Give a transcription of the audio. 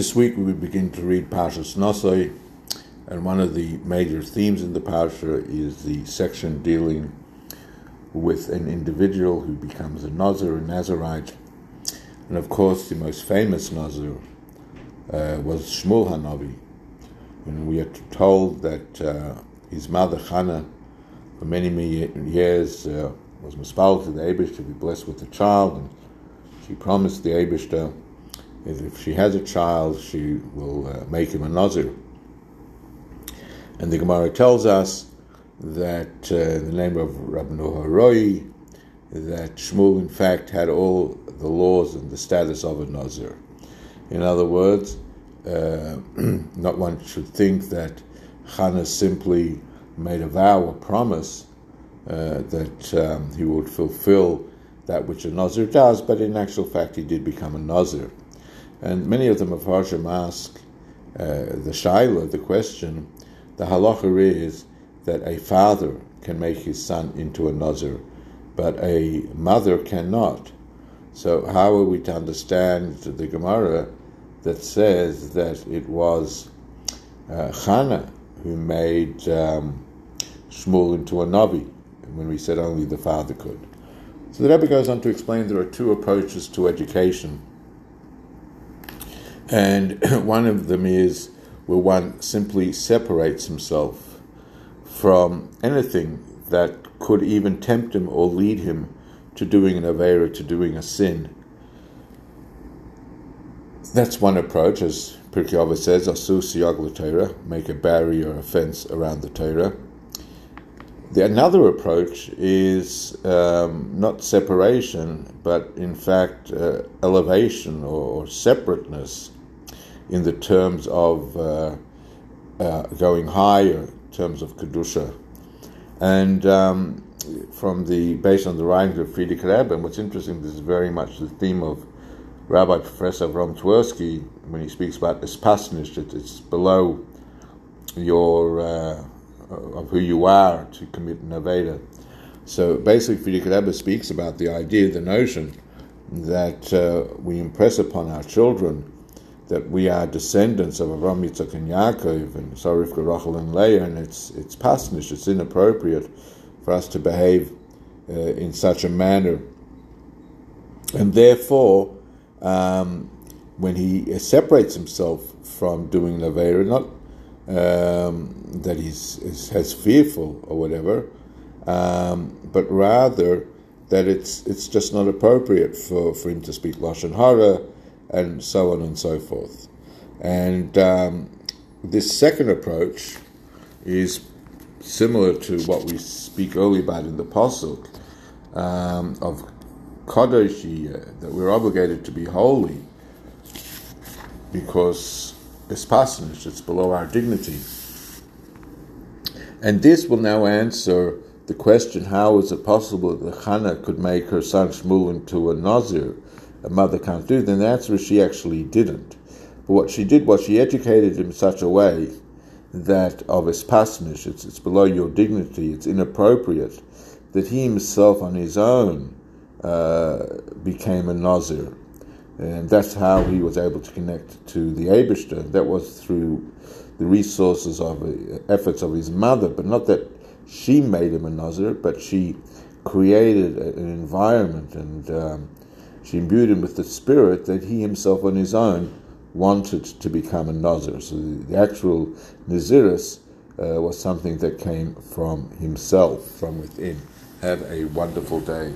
This week we begin to read Parshas Nosoi, and one of the major themes in the Parsha is the section dealing with an individual who becomes a Nazir, a Nazarite. And of course, the most famous Nazir uh, was Shmuel Hanavi. And we are told that uh, his mother, Hannah, for many, many years uh, was mispaled to the Abish to be blessed with a child, and she promised the Abishter that if she has a child, she will uh, make him a Nazir. And the Gemara tells us that uh, in the name of Rabbi Nehorai, that Shmuel in fact had all the laws and the status of a Nazir. In other words, uh, not one should think that Hannah simply made a vow, a promise, uh, that um, he would fulfill that which a Nazir does, but in actual fact he did become a Nazir. And many of the Mepharshim ask uh, the Shaila, the question, the halacha is that a father can make his son into a Nazir, but a mother cannot. So how are we to understand the Gemara that says that it was uh, who made um, Shmuel into a Navi, when we said only the father could? So the Rebbe goes on to explain there are two approaches to education. And one of them is where one simply separates himself from anything that could even tempt him or lead him to doing an Avera, to doing a sin. That's one approach, as Pirkei says, Asu Siyag make a barrier, or a fence around the Torah. The another approach is um, not separation, but in fact uh, elevation or, or, separateness in the terms of uh, uh, going higher, in terms of kedusha, and um, from the based on the writings of Frierdiker Rebbe. And what's interesting, this is very much the theme of Rabbi Professor Avram Twerski when he speaks about ispasnish, that it's below your uh, of who you are to commit an Avera. So basically, Frierdiker Rebbe speaks about the idea, the notion that uh, we impress upon our children that we are descendants of Avram, Yitzchak, and Yaakov, and Sarah, Rivka, Rachel, and Leah, and it's it's pasnish, it's inappropriate for us to behave uh, in such a manner. And therefore, um, when he separates himself from doing Lavera, not um, that he's is, has fearful or whatever, um, but rather that it's it's just not appropriate for, for him to speak lashon hara and so on and so forth. And um, this second approach is similar to what we speak earlier about in the pasuk um, of kadoshi uh, that we're obligated to be holy because it's pasnish, it's below our dignity. And this will now answer the question how is it possible that Chana could make her son Shmuel into a Nazir? A mother can't do. Then the answer is she actually didn't. But what she did was she educated him in such a way that of his it's, it's below your dignity, it's inappropriate, that he himself on his own uh, became a Nazir. And that's how he was able to connect to the Abishter. That was through the resources of uh, efforts of his mother, but not that she made him a Nazir, but she created an environment and um, she imbued him with the spirit that he himself on his own wanted to become a Nazir. So the, actual Naziris uh, was something that came from himself, from within. Have a wonderful day.